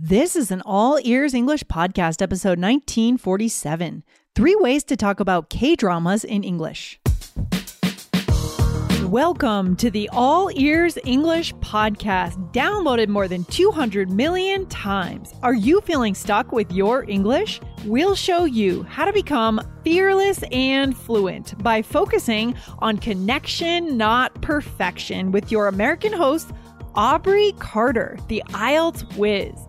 This is an all ears English podcast, episode 1947 Three Ways to Talk About K Dramas in English. Welcome to the All Ears English podcast, downloaded more than 200 million times. Are you feeling stuck with your English? We'll show you how to become fearless and fluent by focusing on connection, not perfection, with your American host, Aubrey Carter, the IELTS whiz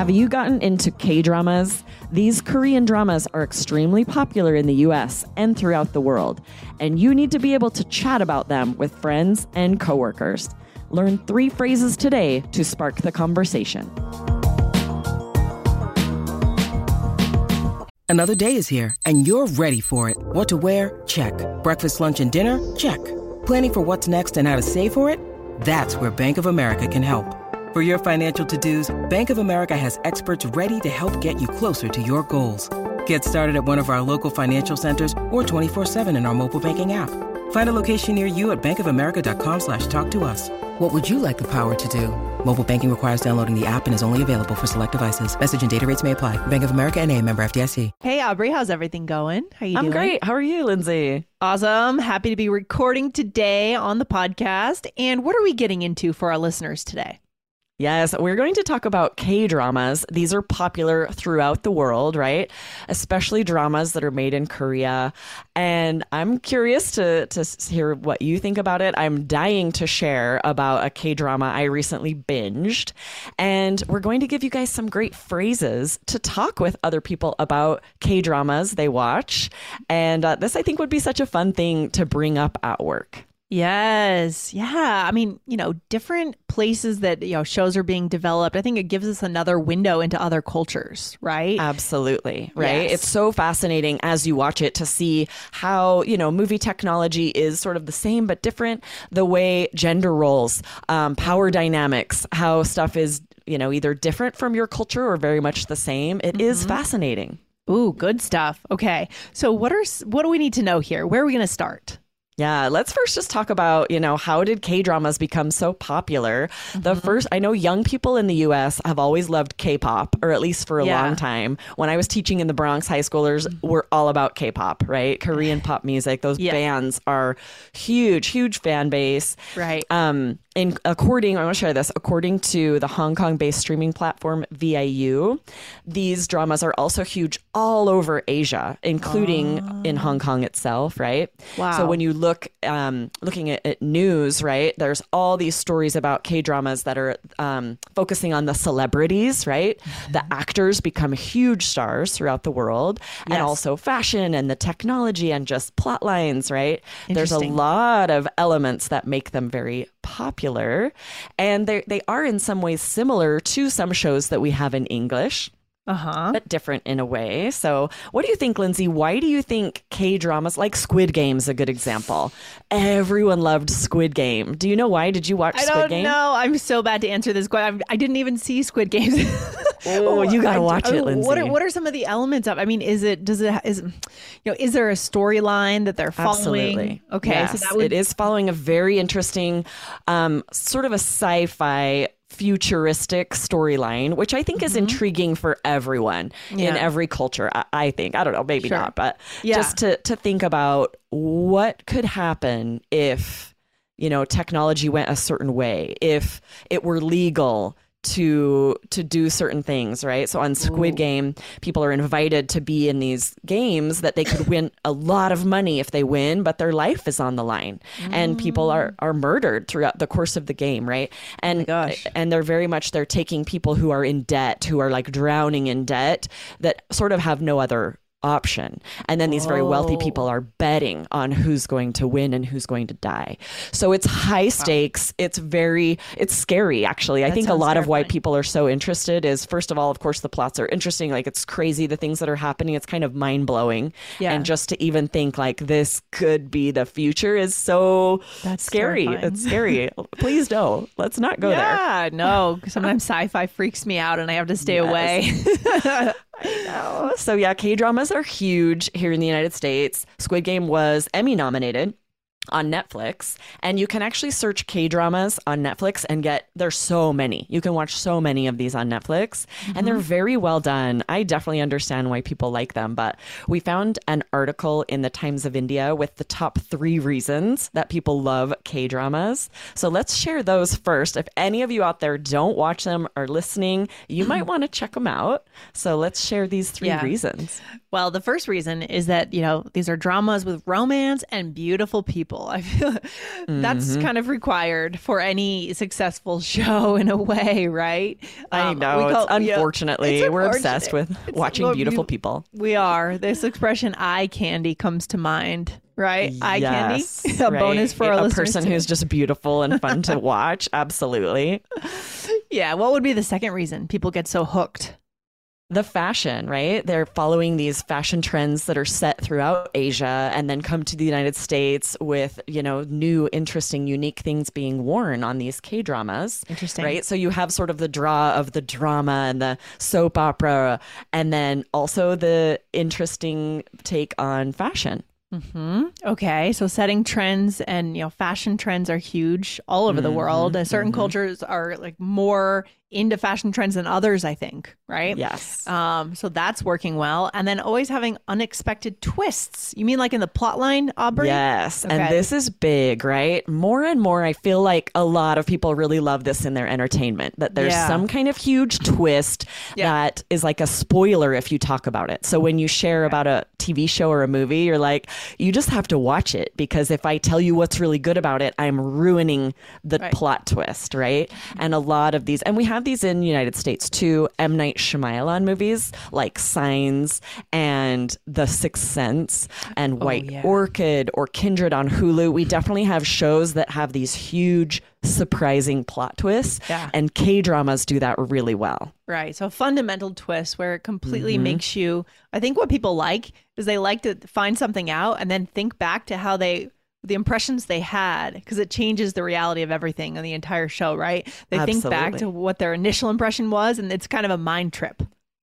Have you gotten into K dramas? These Korean dramas are extremely popular in the US and throughout the world, and you need to be able to chat about them with friends and coworkers. Learn three phrases today to spark the conversation. Another day is here, and you're ready for it. What to wear? Check. Breakfast, lunch, and dinner? Check. Planning for what's next and how to save for it? That's where Bank of America can help. For your financial to-dos, Bank of America has experts ready to help get you closer to your goals. Get started at one of our local financial centers or 24-7 in our mobile banking app. Find a location near you at bankofamerica.com slash talk to us. What would you like the power to do? Mobile banking requires downloading the app and is only available for select devices. Message and data rates may apply. Bank of America and a member FDIC. Hey Aubrey, how's everything going? How are you doing? I'm doing? great. How are you, Lindsay? Awesome. Happy to be recording today on the podcast. And what are we getting into for our listeners today? Yes, we're going to talk about K dramas. These are popular throughout the world, right? Especially dramas that are made in Korea. And I'm curious to, to hear what you think about it. I'm dying to share about a K drama I recently binged. And we're going to give you guys some great phrases to talk with other people about K dramas they watch. And uh, this, I think, would be such a fun thing to bring up at work. Yes. Yeah. I mean, you know, different places that, you know, shows are being developed. I think it gives us another window into other cultures, right? Absolutely. Right. Yes. It's so fascinating as you watch it to see how, you know, movie technology is sort of the same but different. The way gender roles, um, power dynamics, how stuff is, you know, either different from your culture or very much the same. It is fascinating. Ooh, good stuff. Okay. So what are what do we need to know here? Where are we going to start? Yeah, let's first just talk about, you know, how did K dramas become so popular? The mm-hmm. first, I know young people in the US have always loved K pop, or at least for a Yeah. long time. When I was teaching in the Bronx, high schoolers mm-hmm. were all about K pop, right? Korean pop music. Those Yeah. bands are huge, huge fan base. Right. Um, in according, I want to share this. According to the Hong Kong-based streaming platform VIU, these dramas are also huge all over Asia, including in Hong ah. Kong itself. Right. Wow. So when you look, um, looking at, at news, right, there's all these stories about K dramas that are um, focusing on the celebrities. Right. The actors become huge stars throughout the world, and also fashion and the technology and just plot lines. Right. There's a lot of elements that make them very popular and they they are in some ways similar to some shows that we have in English Uh-huh. but different in a way. So, what do you think, Lindsay? Why do you think K dramas like Squid Game is a good example? Everyone loved Squid Game. Do you know why? Did you watch I Squid don't Game? know. I'm so bad to answer this question. I didn't even see Squid Games. Oh, you gotta I- watch it, oh, What are what are some of the elements of? I mean, is it does it is you know is there a storyline that they're following? Absolutely. Okay, Yes, so that would it is following a very interesting, um, sort of a sci-fi futuristic storyline, which I think is intriguing for everyone in Mm-hmm. Every culture. I, I think I don't know, maybe Sure. not, but Yeah. just to to think about what could happen if you know technology went a certain way, if it were legal to to do certain things right? So on squid game people are invited to be in these games that they could win a lot of money if they win but their life is on the line. And people are mm. are murdered throughout the course of the game right? Oh and gosh. and they're very much they're taking people who are in debt who are like drowning in debt that sort of have no other option. And then these very wealthy oh. people are betting on who's going to win and who's going to die. So it's high stakes. It's very, it's scary, actually. I think a lot of why terrifying. people are so interested is, first of all, of course, the plots are interesting. Like it's crazy the things that are happening. It's kind of mind blowing. Yeah. And just to even think like this could be the future is so That's scary. terrifying. It's scary. Please no. Let's not go there. Yeah, no. Sometimes sci-fi freaks me out, and I have to stay away. know. So yeah, K dramas are huge here in the United States. Squid Game was Emmy nominated on Netflix, and you can actually search K dramas on Netflix and get there's so many. You can watch so many of these on Netflix, and they're mm-hmm. very well done. I definitely understand why people like them, but we found an article in the Times of India with the top 3 reasons that people love K dramas. So let's share those first. If any of you out there don't watch them or listening, you might mm-hmm. want to check them out. So let's share these 3 Yeah. reasons. Well, the first reason is that, you know, these are dramas with romance and beautiful people. I feel that's Mm-hmm. kind of required for any successful show in a way, right? I Um, know. we it's call- yeah, unfortunately, it's we're obsessed with. It's- watching well, beautiful you- people. We are. This expression eye candy comes to mind, right? Eye Yes, candy. a right? bonus for our a person too. who's just beautiful and fun to watch. Absolutely. Yeah, what would be the second reason people get so hooked? The fashion, right? They're following these fashion trends that are set throughout Asia and then come to the United States with, you know, new, interesting, unique things being worn on these K dramas. Interesting. Right. So you have sort of the draw of the drama and the soap opera, and then also the interesting take on fashion. Okay, so setting trends and you know fashion trends are huge all over Mm-hmm, the world. And certain cultures are like more into fashion trends than others, I think, right? Yes. Um, so that's working well. And then always having unexpected twists. You mean like in the plot line, Aubrey? Yes. Okay. And this is big, right? More and more, I feel like a lot of people really love this in their entertainment, that there's Yeah. some kind of huge twist Yeah. that is like a spoiler if you talk about it. So when you share about a TV show or a movie, you're like, you just have to watch it because if I tell you what's really good about it, I'm ruining the Right. plot twist, right? And a lot of these, and we have these in United States too. M. Night Shyamalan movies like Signs and The Sixth Sense and White Oh, yeah. Orchid or Kindred on Hulu. We definitely have shows that have these huge, surprising plot twists. Yeah. And K dramas do that really well. Right. So fundamental twist where it completely Mm-hmm. makes you I think what people like is they like to find something out and then think back to how they the impressions they had because it changes the reality of everything in the entire show, right? They think back to what their initial impression was and it's kind of a mind trip.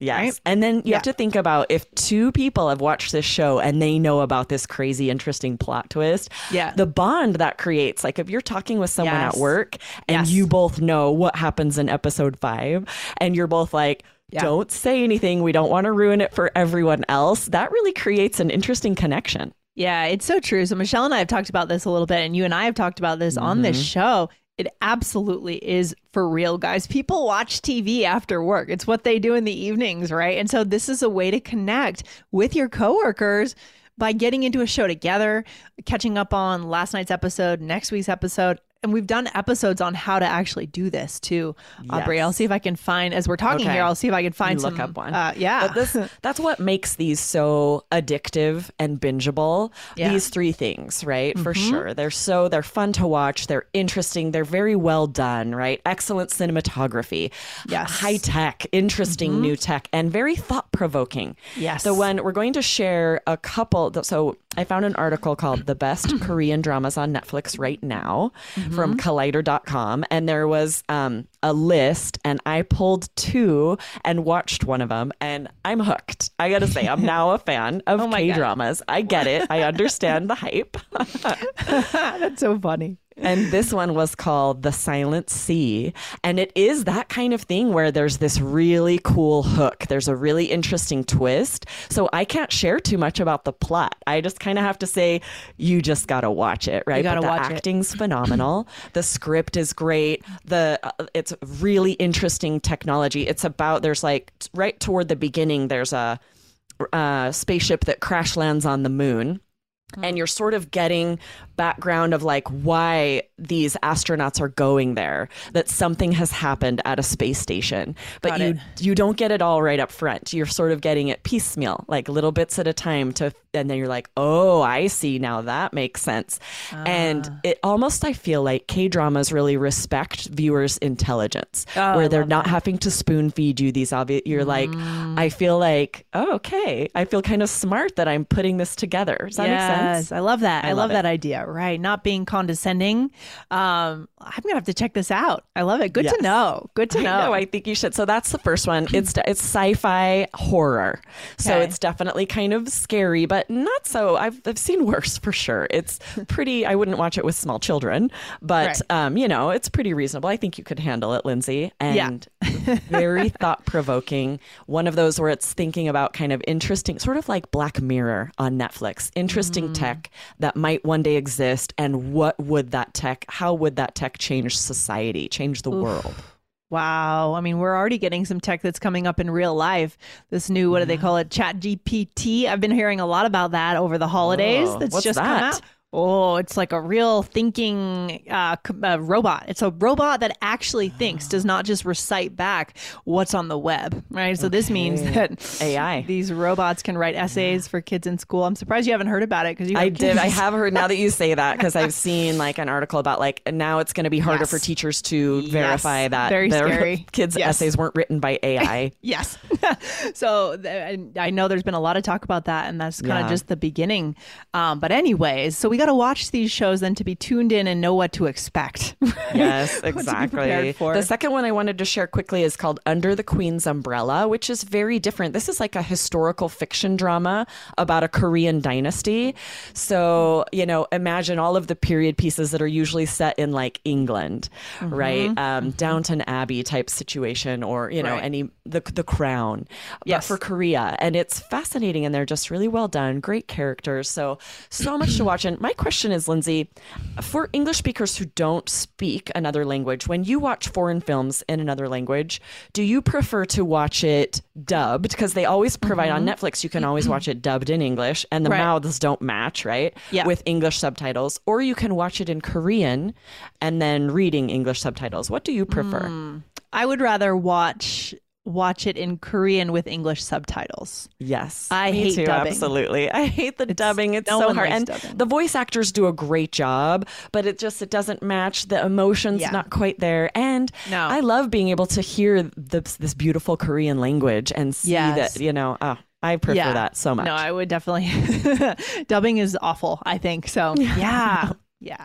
Yes. Right? And then you Yeah. have to think about if two people have watched this show and they know about this crazy, interesting plot twist, Yeah. the bond that creates. Like if you're talking with someone Yes. at work and Yes. you both know what happens in episode five, and you're both like, Yeah. don't say anything. We don't want to ruin it for everyone else. That really creates an interesting connection. Yeah, it's so true. So Michelle and I have talked about this a little bit, and you and I have talked about this on this mm-hmm. show. It absolutely is for real, guys. People watch TV after work. It's what they do in the evenings, right? And so this is a way to connect with your coworkers by getting into a show together, catching up on last night's episode, next week's episode. And we've done episodes on how to actually do this too. Aubrey, Yes. I'll see if I can find as we're talking Okay. here. I'll see if I can find look some. up one. Uh, yeah, But this that's what makes these so addictive and bingeable. Yeah. Mm-hmm. These three things, right? For sure. They're so they're fun to watch, they're interesting, they're very well done, right? Excellent cinematography. Yes. Mm-hmm. High tech, interesting new tech and very thought-provoking. Yes. So when we're going to share a couple so I found an article called The Best Korean Dramas on Netflix Right Now from Mm-hmm. Collider.com. And there was um, a list, and I pulled two and watched one of them, and I'm hooked. I gotta say, I'm now a fan of Oh K dramas. I get it, I understand the hype. that's so funny. And this one was called The Silent Sea. And it is that kind of thing where there's this really cool hook. There's a really interesting twist. So I can't share too much about the plot. I just kind of have to say, you just got to watch it, right? You gotta but the watch it. acting's phenomenal. the script is great. The uh, It's really interesting technology. It's about, there's like, right toward the beginning, there's a, uh spaceship that crash lands on the moon and you're sort of getting background of like why these astronauts are going there that something has happened at a space station but Got you it. you don't get it all right up front you're sort of getting it piecemeal like little bits at a time to then you're like oh i see now that makes sense Ah. and it almost i feel like k-dramas really respect viewers intelligence Oh, I where they're not that. having to spoon feed you these obvious you're like Mm. i feel like oh, okay i feel kind of smart that i'm putting this together does that make sense I love that. I, I love, love that idea. Right. Not being condescending. Um, I'm to have to check this out. I love it. Good Yes. to know. Good to I know. know. I think you should. So that's the first one. It's it's sci-fi horror. So Okay. it's definitely kind of scary, but not so. I've I've seen worse for sure. It's pretty. I wouldn't watch it with small children, but Right. um, you know, it's pretty reasonable. I think you could handle it, Lindsay. Yeah. And very thought provoking. One of those where it's thinking about kind of interesting, sort of like Black Mirror on Netflix. Interesting tech that might one day exist, and what would that tech? How would that tech change society? Change the world? Wow. I mean, we're already getting some tech that's coming up in real life. This new, what do they mm-hmm. call it? Chat GPT. I've been hearing a lot about that over the holidays. Oh, that's what's just come that? out. Oh, it's like a real thinking uh, uh, robot. It's a robot that actually thinks, does not just recite back what's on the web, right? So this means that AI. these robots can write essays for kids in school. I'm surprised you haven't heard about it because you. I have did. I have heard now that you say that because I've seen like an article about like now it's going to be harder Yes. for teachers to verify that Very their scary. kids' Yes. essays weren't written by AI. Yes. so th- I know there's been a lot of talk about that, and that's kind of Yeah. just the beginning. Um, but anyways, so we got to watch these shows then to be tuned in and know what to expect. yes, What to be exactly. The second one I wanted to share quickly is called Under the Queen's Umbrella, which is very different. This is like a historical fiction drama about a Korean dynasty. So, you know, imagine all of the period pieces that are usually set in like England, Mm-hmm. right? Um, Downton Abbey type situation or, you know, Right. any the the crown. Yes. But for Korea. And it's fascinating and they're just really well done, great characters. So so much to watch. And my question is, Lindsay, for English speakers who don't speak another language, when you watch foreign films in another language, do you prefer to watch it dubbed? Because they always provide on mm-hmm. Netflix, you can always watch it dubbed in English and the Right. mouths don't match, right? Yeah. With English subtitles. Or you can watch it in Korean and then reading English subtitles. What do you prefer? Mm. I would rather watch watch it in Korean with English subtitles. Yes. I hate too, dubbing. Absolutely. I hate the dubbing. It's no so hard. And dubbing. the voice actors do a great job, but it just it doesn't match the emotions Yeah. not quite there. And No. I love being able to hear this this beautiful Korean language and see Yes. that, you know, oh, I prefer that so much. No, I would definitely. Dubbing is awful. I think so. Yeah. Yeah.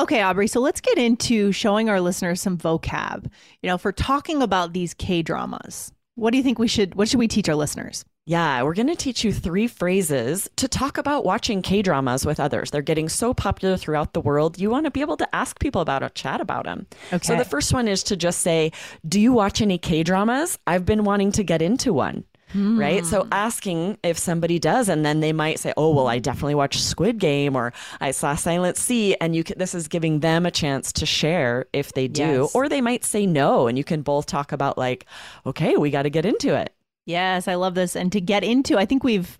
Okay, Aubrey, so let's get into showing our listeners some vocab. You know, for talking about these K dramas. What do you think we should what should we teach our listeners? Yeah, we're going to teach you three phrases to talk about watching K dramas with others. They're getting so popular throughout the world. You want to be able to ask people about it, chat about them. Okay. So the first one is to just say, Do you watch any K dramas? I've been wanting to get into one. Right. So Hmm. asking if somebody does, and then they might say, Oh, well, I definitely watched Squid Game or I saw Silent Sea. And you can, this is giving them a chance to share if they do. Yes. Or they might say no. And you can both talk about, like, okay, we got to get into it. Yes, I love this. And to get into, I think we've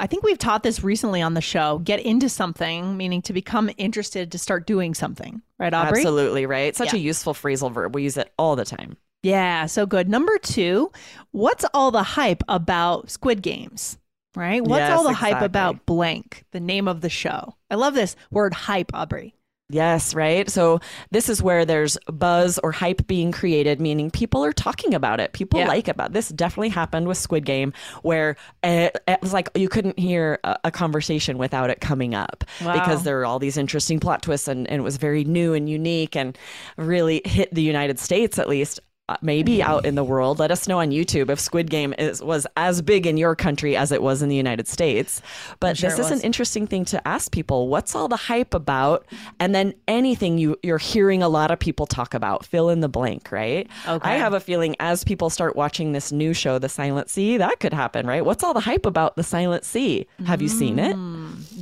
I think we've taught this recently on the show. Get into something, meaning to become interested to start doing something. Right, Aubrey? Absolutely, right? Such Yeah. a useful phrasal verb. We use it all the time. Yeah, so good. Number two, what's all the hype about Squid Games? Right? What's Yes, all the hype about blank, the name of the show? I love this word hype, Aubrey. Yes, right? So this is where there's buzz or hype being created, meaning people are talking about it. People Yeah. like about this. Definitely happened with Squid Game, where it, it was like you couldn't hear a, a conversation without it coming up Wow. because there were all these interesting plot twists, and, and it was very new and unique, and really hit the United States at least. Uh, maybe out in the world. Let us know on YouTube if Squid Game is, was as big in your country as it was in the United States. But sure this is an interesting thing to ask people. What's all the hype about? And then anything you, you're hearing a lot of people talk about. Fill in the blank, right? Okay. I have a feeling as people start watching this new show, The Silent Sea, that could happen, right? What's all the hype about The Silent Sea? Have you seen it?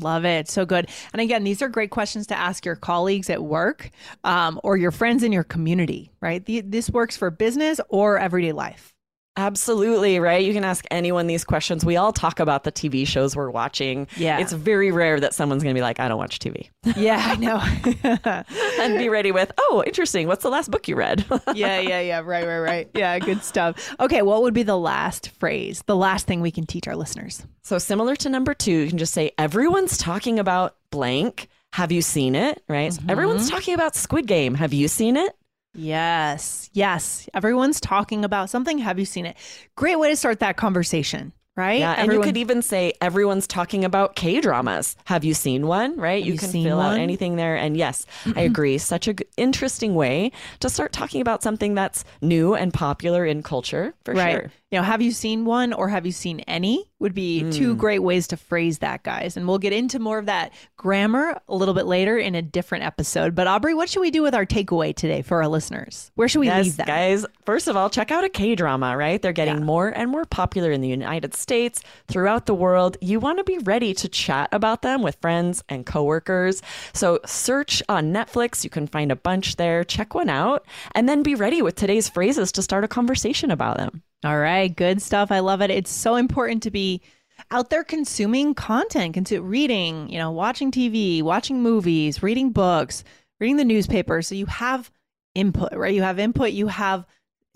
Love it. So good. And again, these are great questions to ask your colleagues at work um, or your friends in your community, right? The, this works for business or everyday life. Absolutely, right? You can ask anyone these questions. We all talk about the TV shows we're watching. Yeah. It's very rare that someone's going to be like, I don't watch TV. Yeah, I know. and be ready with, oh, interesting. What's the last book you read? yeah, yeah, yeah. Right, right, right. Yeah, good stuff. Okay, what would be the last phrase, the last thing we can teach our listeners? so, similar to number two, you can just say, everyone's talking about blank. Have you seen it? Right? So mm-hmm. everyone's talking about Squid Game. Have you seen it? Yes, yes. Everyone's talking about something. Have you seen it? Great way to start that conversation, right? Yeah, and you could even say everyone's talking about K dramas. Have you seen one? Right? you you can fill one? out anything there. And yes, I agree. Such a g- interesting way to start talking about something that's new and popular in culture for right. sure. You know, have you seen one or have you seen any? Would be two hmm. great ways to phrase that, guys. And we'll get into more of that grammar a little bit later in a different episode. But Aubrey, what should we do with our takeaway today for our listeners? Where should we Yes, leave them? guys. First of all, check out a K drama, right? They're getting Yeah. more and more popular in the United States, throughout the world. You want to be ready to chat about them with friends and coworkers. So search on Netflix. You can find a bunch there. Check one out and then be ready with today's phrases to start a conversation about them. All right, good stuff. I love it. It's so important to be out there consuming content, consu- reading, you know, watching TV, watching movies, reading books, reading the newspaper. So you have input, right? You have input. You have,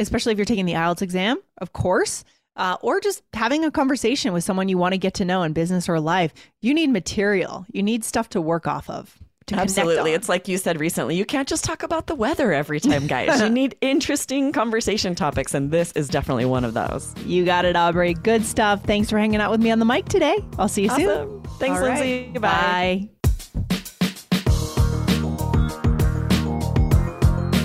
especially if you're taking the IELTS exam, of course, uh, or just having a conversation with someone you want to get to know in business or life. You need material. You need stuff to work off of. Absolutely. It's like you said recently, you can't just talk about the weather every time, guys. you need interesting conversation topics, and this is definitely one of those. you got it, Aubrey. Good stuff. Thanks for hanging out with me on the mic today. I'll see you soon. Thanks, All right. Lindsay. Bye. Bye.